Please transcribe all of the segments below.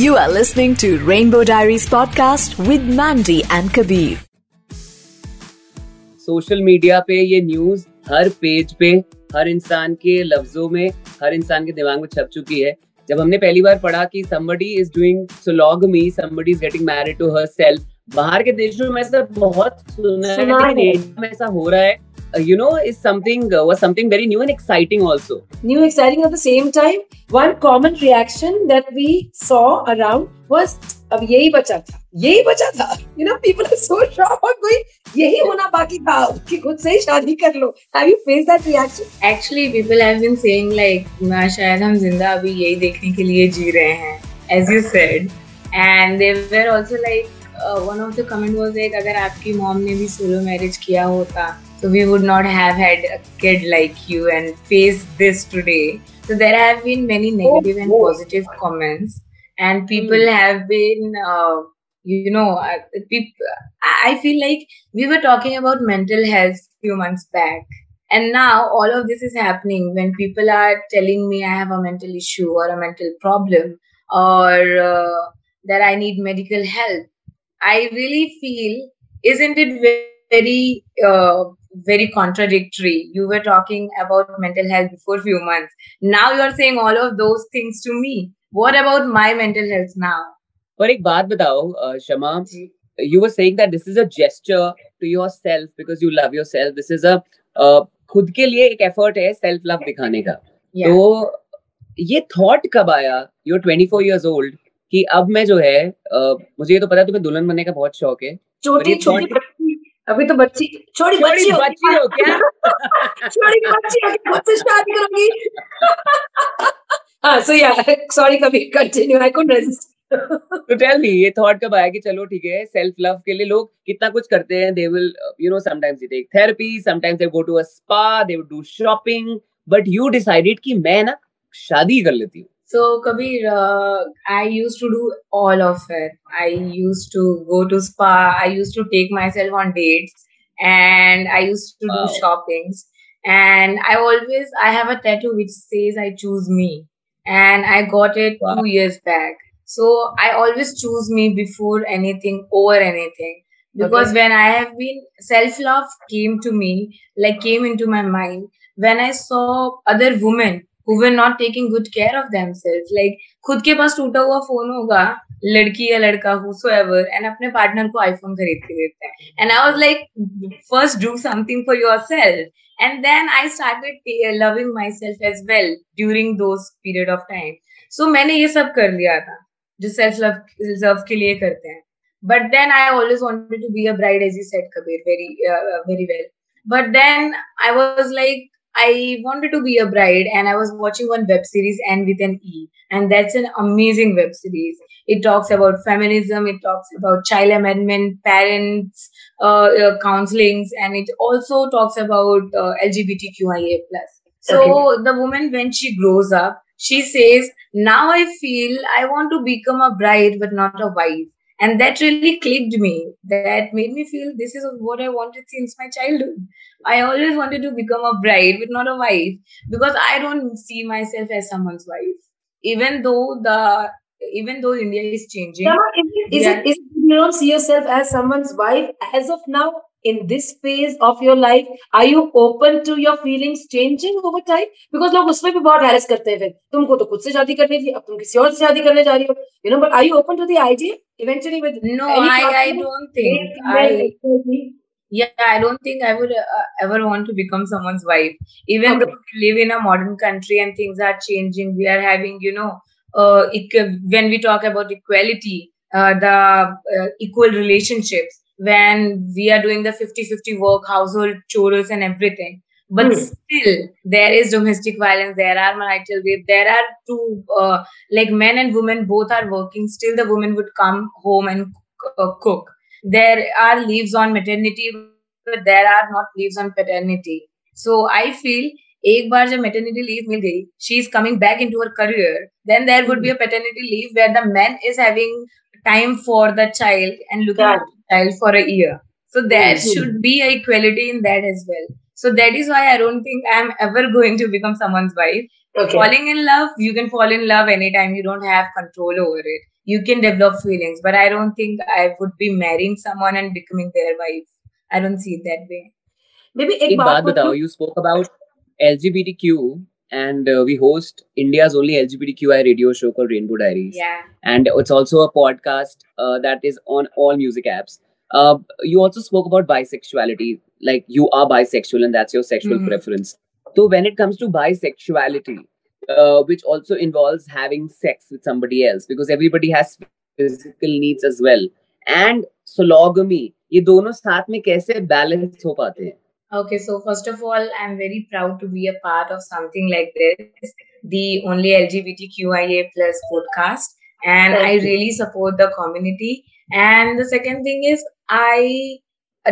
You are listening to Rainbow Diaries podcast with Mandy and Kabir. Social media पे ये news हर page पे हर इंसान के लफ्जों में हर इंसान के दिमाग में छप चुकी है जब हमने पहली बार पढ़ा कि somebody is doing sologamy somebody is getting married to herself बाहर के देशों में ऐसा बहुत सुना है है। ऐसा हो रहा है you know is something uh, was something very new and exciting also new exciting at the same time one common reaction that we saw around was अब यही बचा था यही बचा था you know people are so shocked कोई यही होना बाकी था कि खुद से ही शादी कर लो have you faced that reaction Actually, people have been saying like "ना, शायद हम ज़िंदा अभी यही देखने के लिए जी रहे हैं as you said and they were also like uh, one of the comment was like अगर आपकी mom ने भी solo marriage किया होता so we would not have had a kid like you and face this today. So there have been many negative and oh. positive comments. And people have been uh, you know uh, peop- i feel like we were talking about mental health few months back. And now all of this is happening when people are telling me i have a mental issue or a mental problem or uh, that i need medical help. I really feel isn't it very uh, very contradictory you were talking about mental health before few months now you're saying all of those things to me what about my mental health now पर एक बात बताओ uh, Shama you were saying that this is a gesture to yourself because you love yourself this is a uh, खुद के लिए एक effort है self love दिखाने का yeah तो ये थॉट कब आया यू आर 24 इयर्स ओल्ड कि अब मैं जो है uh, मुझे ये तो पता है तुम्हें दुल्हन बनने का बहुत शौक है छोटी ये छोटी thought- बच्ची अभी तो बच्ची छोटी बच्ची बच्ची हो क्या? छोटी बच्ची हो से शादी करोगी। हाँ सो या सॉरी कभी continue I could resist to tell me ये थॉट कब आया कि चलो ठीक है सेल्फ लव के लिए लोग कितना कुछ करते हैं they will you know sometimes they take therapy sometimes they go to a spa they will do shopping but you decided कि मैं ना शादी कर लेती हूँ। So Kabir, uh, I used to do all of it. I used to go to spa. I used to take myself on dates, and I used to Wow. do shoppings. And I always I have a tattoo which says I choose me, and I got it Wow. two years back. So I always choose me before anything over anything. Because when I have been self love came to me, like came into my mind when I saw other women who were not taking good care of themselves. Like, खुद के पास टूटा हुआ phone होगा लड़की या लड़का हो so ever and अपने पार्टनर को आईफोन खरीद के देते हैं. And I was like first do something for your and then I started loving myself as well during those period of time so मैंने ये सब कर लिया था जो सेल्फ लव लव के लिए करते हैं. But then I always wanted to be a bride as you said Kabir very very well but then I was like I wanted to be a bride and I was watching one web series Anne with an E and that's an amazing web series. It talks about feminism, it talks about child amendment, parents, uh, uh, counselings, and it also talks about uh, LGBTQIA plus. So the woman when she grows up, she says, "Now I feel I want to become a bride but not a wife." And that really clicked me. That made me feel this is what I wanted since my childhood. I always wanted to become a bride but not a wife because I don't see myself as someone's wife. Even though the even though India is changing. Shama, is it, is, it, is it you don't see yourself as someone's wife as of now in this phase of your life? Are you open to your feelings changing over time? Because लोग उसमें भी बहुत harass करते हैं फिर तुमको तो खुद से शादी करनी थी अब तुम किसी और से शादी करने जा रही हो you know but are you open to the idea eventually with No, any I, I partner? don't think. Male, I female, yeah, I don't think I would uh, ever want to become someone's wife. Even Okay. though we live in a modern country and things are changing, we are having, you know, uh, equ- when we talk about equality, uh, the uh, equal relationships, when we are doing the 50-50 work, household chores and everything. But Hmm. still, there is domestic violence. There are marital rape. There are two, uh, like men and women both are working. Still, the woman would come home and uh, cook. There are leaves on maternity, but there are not leaves on paternity. So I feel एक बार जब maternity leave मिल गई she is coming back into her career then there would be a paternity leave where the man is having time for the child and looking Yeah. after the child for a year so there Mhm. should be a equality in that as well so that is why i don't think i'm ever going to become someone's wife Okay. falling in love you can fall in love anytime you don't have control over it you can develop feelings. But I don't think I would be marrying someone and becoming their wife. I don't see it that way. Maybe एक बात बताओ you spoke about LGBTQ and uh, we host India's only LGBTQI radio show called Rainbow Diaries. Yeah. And it's also a podcast uh, that is on all music apps. Uh, you also spoke about bisexuality, like you are bisexual and that's your sexual Mhm. preference. So when it comes to bisexuality, uh, which also involves having sex with somebody else, because everybody has physical needs as well, and sologamy, ये दोनों साथ में कैसे balance हो पाते हैं? Okay, so first of all, I'm very proud to be a part of something like this, the only LGBTQIA plus podcast, and I really support the community. And the second thing is, I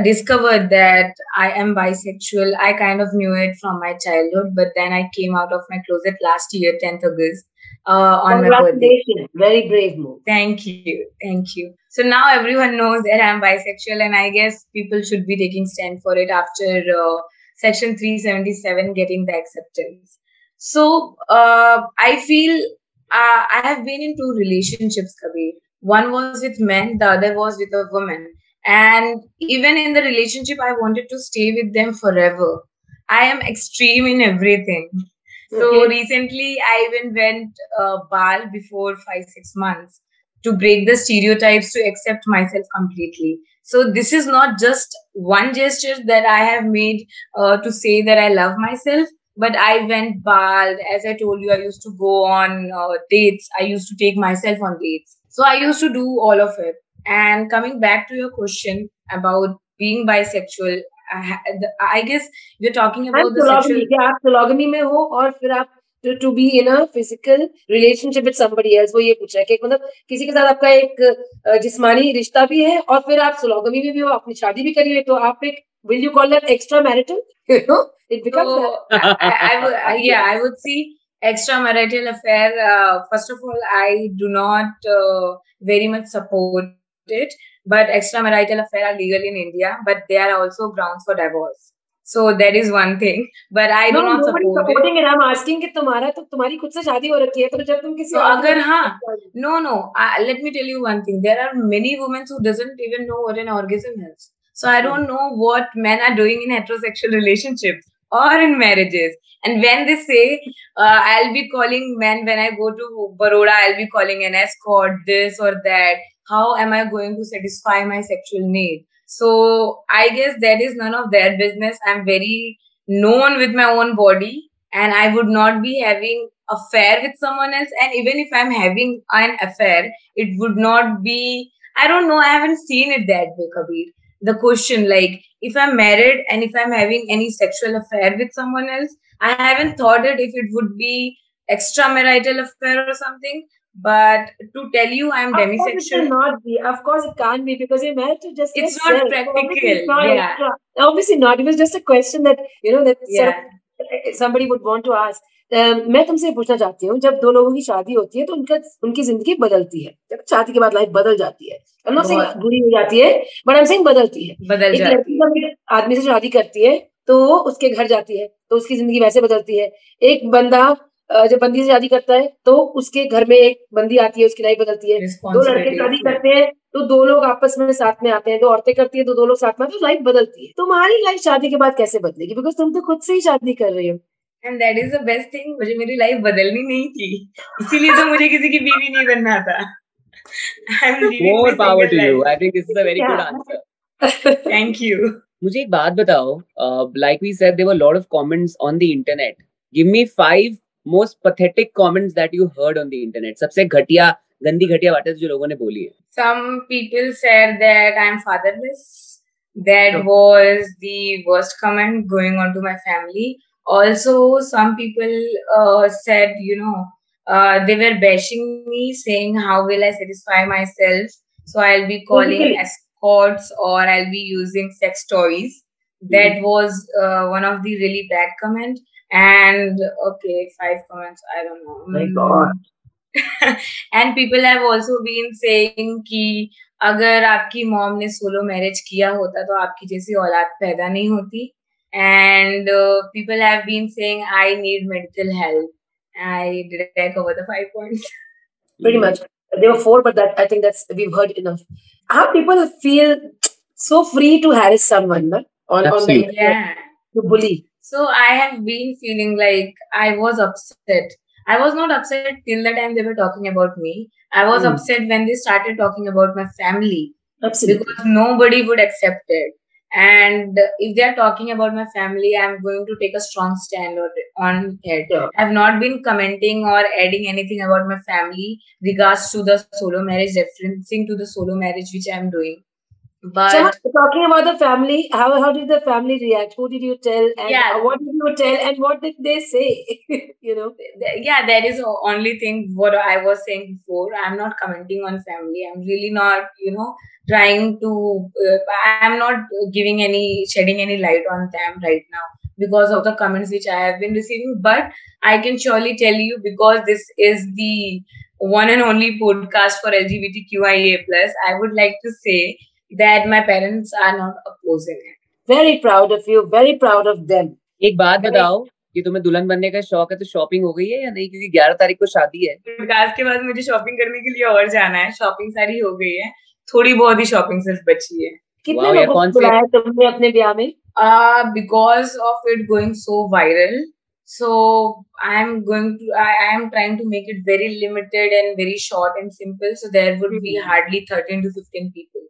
discovered that I am bisexual. I kind of knew it from my childhood, but then I came out of my closet last year, 10th August, uh, on my birthday. Very brave move. Thank you. Thank you. So now everyone knows that I'm bisexual, and I guess people should be taking stand for it after uh, Section 377 getting the acceptance. So uh, I feel uh, I have been in two relationships, Kabir. One was with men, the other was with a woman. And even in the relationship, I wanted to stay with them forever. I am extreme in everything. So Okay. recently, I even went uh, bal before five six months to break the stereotypes to accept myself completely. So this is not just one gesture that I have made uh, to say that I love myself, but I went bald. As I told you, I used to go on uh, dates. I used to take myself on dates. So I used to do all of it. And coming back to your question about being bisexual, आई रिश्ता भी है और फिर आप sologamy में भी हो आपने शादी भी करी है तो आप एक will you call extra marital extra marital first of all I do not very much support but extramarital affair are legal in India, but they are also grounds for divorce. So that is one thing. But I do no, not nobody support it. supporting it. I'm asking कि तुम्हारा तो तुम्हारी खुद से शादी हो रखी है तो जब तुम किसी तो और अगर के- हाँ, No, no. I, let me tell you one thing. There are many women who doesn't even know what an orgasm is. So I don't know what men are doing in heterosexual relationships or in marriages. And when they say, uh, I'll be calling men when I go to Baroda, I'll be calling an escort, this or that. How am I going to satisfy my sexual need? So I guess that is none of their business. I'm very known with my own body and I would not be having affair with someone else. And even if I'm having an affair, it would not be, I don't know, I haven't seen it that way, Kabir. The question, like, if I'm married and if I'm having any sexual affair with someone else, I haven't thought it if it would be extramarital affair or something. But to tell you I'm Of course it demisexual, cannot be. Of course it can't be because you're married to just It's not So obviously it's not yeah. extra. Obviously not. It was just a question that you know that yeah. sort of somebody would want to ask. Um, मैं तुमसे पूछना चाहती हूँ जब दो लोगों की शादी होती है तो उनका उनकी ज़िंदगी बदलती है जब शादी के बाद लाइफ बदल जाती है I'm not saying बुरी हो जाती है बट I'm saying बदलती है बदल एक लड़की जब आदमी से शादी करती है तो उसके घर जाती है तो उसकी ज़िंदगी वैसे बदलती है एक बंदा अ, जब बंदी से शादी करता है तो उसके घर में एक बंदी आती है उसकी लाइफ बदलती है। दो लड़के शादी करते हैं तो दो लोग आपस में साथ में आते हैं दो औरतें करती है तो दो लोग साथ में आते हैं तो लाइफ बदलती है। तुम्हारी लाइफ शादी के बाद कैसे बदलेगी? बिकॉज़ तुम तो खुद से ही शादी कर रही हो। And that is the best thing मुझे मेरी लाइफ बदलनी नहीं थी। इसीलिए तो मुझे किसी की बीवी नहीं बनना था। I single you. Life I think this is a very good Yeah. answer. Thank you मुझे एक बात बताओ like we said there were lot of comments on the internet give me five most pathetic comments that you heard on the internet सबसे घटिया गंदी घटिया बातें जो लोगों ने बोली है some people said that I'm fatherless. That Oh. was the worst comment going on to my family. Also, some people uh, said, you know, uh, they were bashing me, saying, How will I satisfy myself? So I'll be calling Physically. escorts or I'll be using sex toys. That was uh, one of the really bad comment. And okay, five comments. I don't know. My Mm. God. And people have also been saying कि अगर आपकी mom ने solo marriage किया होता तो आपकी जैसी औलाद पैदा नहीं होती and people have been saying I need medical help I did I cover the five points pretty much There were four, but that I think that's we've heard enough. How people feel so free to harass someone no? on, on the Absolutely. internet, Yeah. to bully. So I have been feeling like I was upset. I was not upset till the time they were talking about me. I was Hmm. upset when they started talking about my family Absolutely. because nobody would accept it. And if they are talking about my family, I'm going to take a strong stand on on it. Yeah. I've not been commenting or adding anything about my family regards to the solo marriage, referencing to the solo marriage which I'm doing. But So talking about the family, how how did the family react? Who did you tell? And Yeah. what did you tell? And what did they say? you know. yeah that is the only thing what i was saying before i'm not commenting on family i'm really not you know trying to uh, i'm not giving any shedding any light on them right now because of the comments which i have been receiving but i can surely tell you because this is the one and only podcast for lgbtqia plus i would like to say that my parents are not opposing it. Very proud of you. Very proud of them. एक बात बताओ कि तुम्हें दुल्हन बनने का शौक है तो शॉपिंग हो गई है या नहीं? क्योंकि 11 तारीख को शादी है। विकास के बाद मुझे शॉपिंग करने के लिए और जाना है। शॉपिंग सारी हो गई है। थोड़ी बहुत ही शॉपिंग सिर्फ़ बची है। कितने लोगों को तुमने अपने ब्याह में? Because of it going so viral so I am going to I am trying to make it very limited and very short and simple so there would be hardly thirteen to fifteen people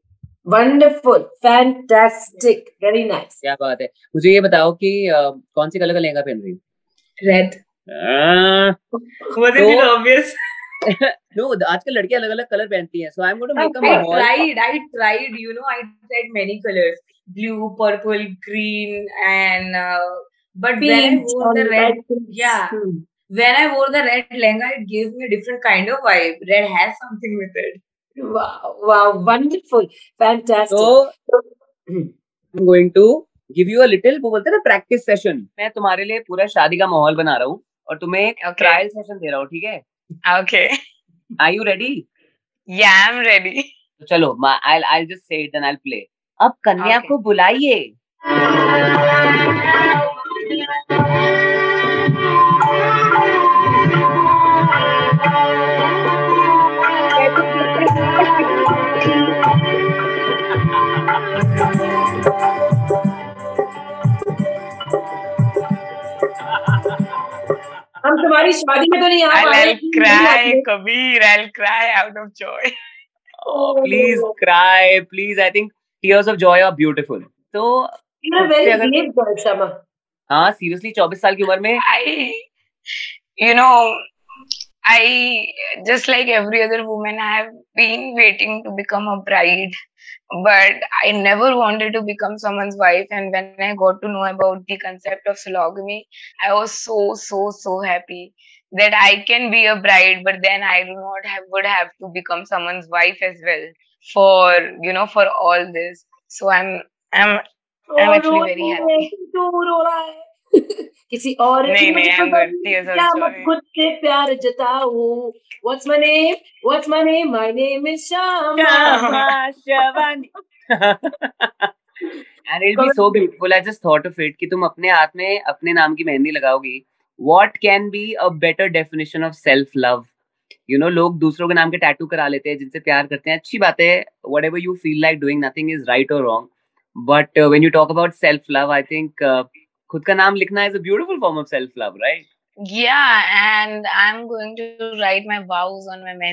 wonderful fantastic very nice क्या बात है। मुझे ये बताओ कि uh, कौन सी colour का लहंगा पहन रही हो? Red was it obvious no आजकल लड़कियाँ अलग-अलग कलर पहनती हैं so I am going to make a माहौल tried I tried you know I tried many colours blue purple green and but when I wore the red yeah when I wore the red lehenga it gives me different kind of vibe red has something with it practice session मैं तुम्हारे लिए पूरा शादी का माहौल बना रहा हूँ और तुम्हें ट्रायल सेशन दे रहा हूँ ठीक है? Okay I you ready I am ready चलो I I just say it I play अब कन्या को बुलाइए. हमारी शादी में तो नहीं I I cry Kabir I cry out of joy please cry please I think tears of joy are beautiful तो हाँ सीरियसली चौबीस साल की उम्र में I you know I just like every other women I have been waiting to become a bride but I never wanted to become someone's wife. And when I got to know about the concept of sologamy, I was so so so happy that I can be a bride, but then I do not have would have to become someone's wife as well for you know for all this. So I'm I'm I'm actually very happy. किसी और नहीं, नहीं, क्या मैं खुद से प्यार जताऊं? What's my name what's my name my name is Shyama Shawani and it be so beautiful I just thought of it कि तुम अपने हाथ में अपने नाम की mehndi लगाओगी। What can be a better definition of self love you know लोग दूसरों के नाम के टैटू करा लेते हैं जिनसे प्यार करते हैं। अच्छी बात है whatever you feel like doing nothing is right और wrong but when you talk about self love I think खुद का नाम लिखना is a beautiful form of self love right Yeah, and I'm going to write my vows on my mehndi.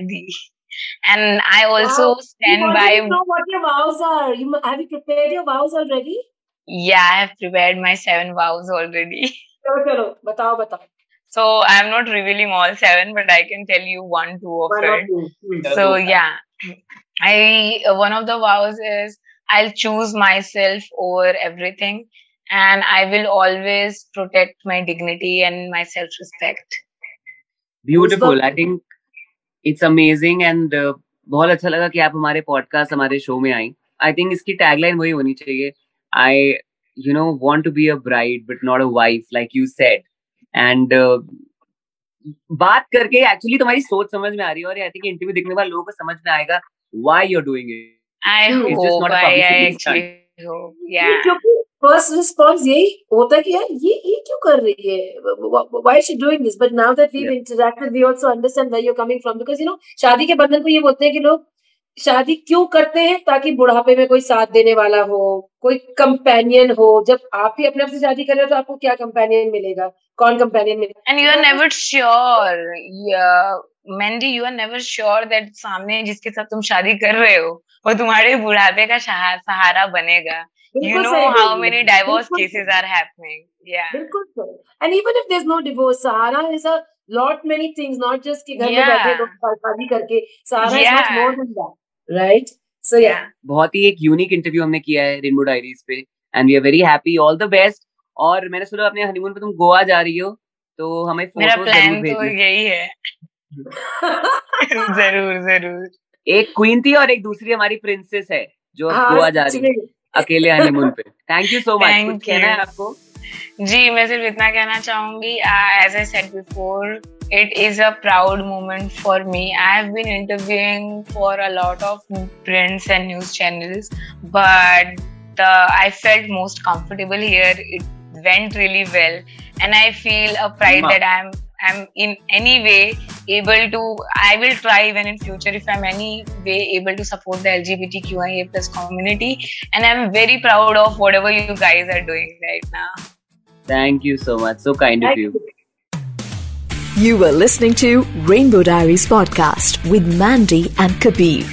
And I also Wow. stand you by. already know what your vows are. You mu- have you prepared your vows already? Yeah, I have prepared my seven vows already. चलो चलो बताओ बताओ. So I'm not revealing all seven, but I can tell you one, two of One or it. two. Hmm. So yeah, I uh, one of the vows is I'll choose myself over everything, and I will always protect my dignity and my self-respect. Beautiful Awesome. I think it's amazing and बहुत अच्छा लगा कि आप हमारे podcast हमारे show में आई। I think इसकी tagline वही होनी चाहिए। I you know want to be a bride but not a wife like you said and बात करके एक्चुअली तुम्हारी सोच समझ में आ रही है और आई थिंक इंटरव्यू देखने के बाद लोगों को समझ में आएगा why you are doing it I It's just hope Yeah. क्योंकि फ़र्स्ट रिस्पॉन्स यही होता कि यार ये ये क्यों कर रही है why she doing this but now that we interacted we also understand where you coming from because you know शादी के बंधन को ये बोलते हैं कि लोग शादी क्यों करते हैं ताकि बुढ़ापे में कोई साथ देने वाला हो कोई कंपेनियन हो जब आप ही अपने आप से शादी कर रहे हो तो आपको क्या कंपेनियन मिलेगा कौन कंपेनियन मिलेगा And you are sure. Yeah. Mandy, you are never sure that सामने जिसके साथ तुम शादी कर रहे हो वो तुम्हारे बुढ़ापे का सहारा बनेगा you know sir, how many divorce bilkul cases sir. are happening yeah bilkul sir. and even if there's no divorce sahara is a lot many things not just ki ghar yeah. mein baithe log shaadi karke sahara yeah. is much more than that right so yeah, yeah. बहुत ही एक unique interview हमने किया है rainbow diaries पे and we are very happy all the best और मैंने सुना अपने हनीमून पे तुम गोवा जा रही हो तो हमें मेरा प्लान तो यही है ज़रूर ज़रूर एक क्वीन थी और एक दूसरी हमारी प्रिंसेस है जो हाँ गोवा जा रही है अकेले हनीमून पे थैंक यू सो मच कुछ कहना है आपको जी मैं सिर्फ़ इतना कहना चाहूँगी as I said before it is a proud moment for me i have been interviewing for a lot of prints and news channels but uh, i felt most comfortable here it went really well and i feel a pride Wow. that i'm i'm in any way able to i will try when in future if i'm any way able to support the lgbtqia plus community. And i'm very proud of whatever you guys are doing right now. Thank you so much. So kind thank of you. you. You were listening to rainbow diaries podcast with mandy and kabir.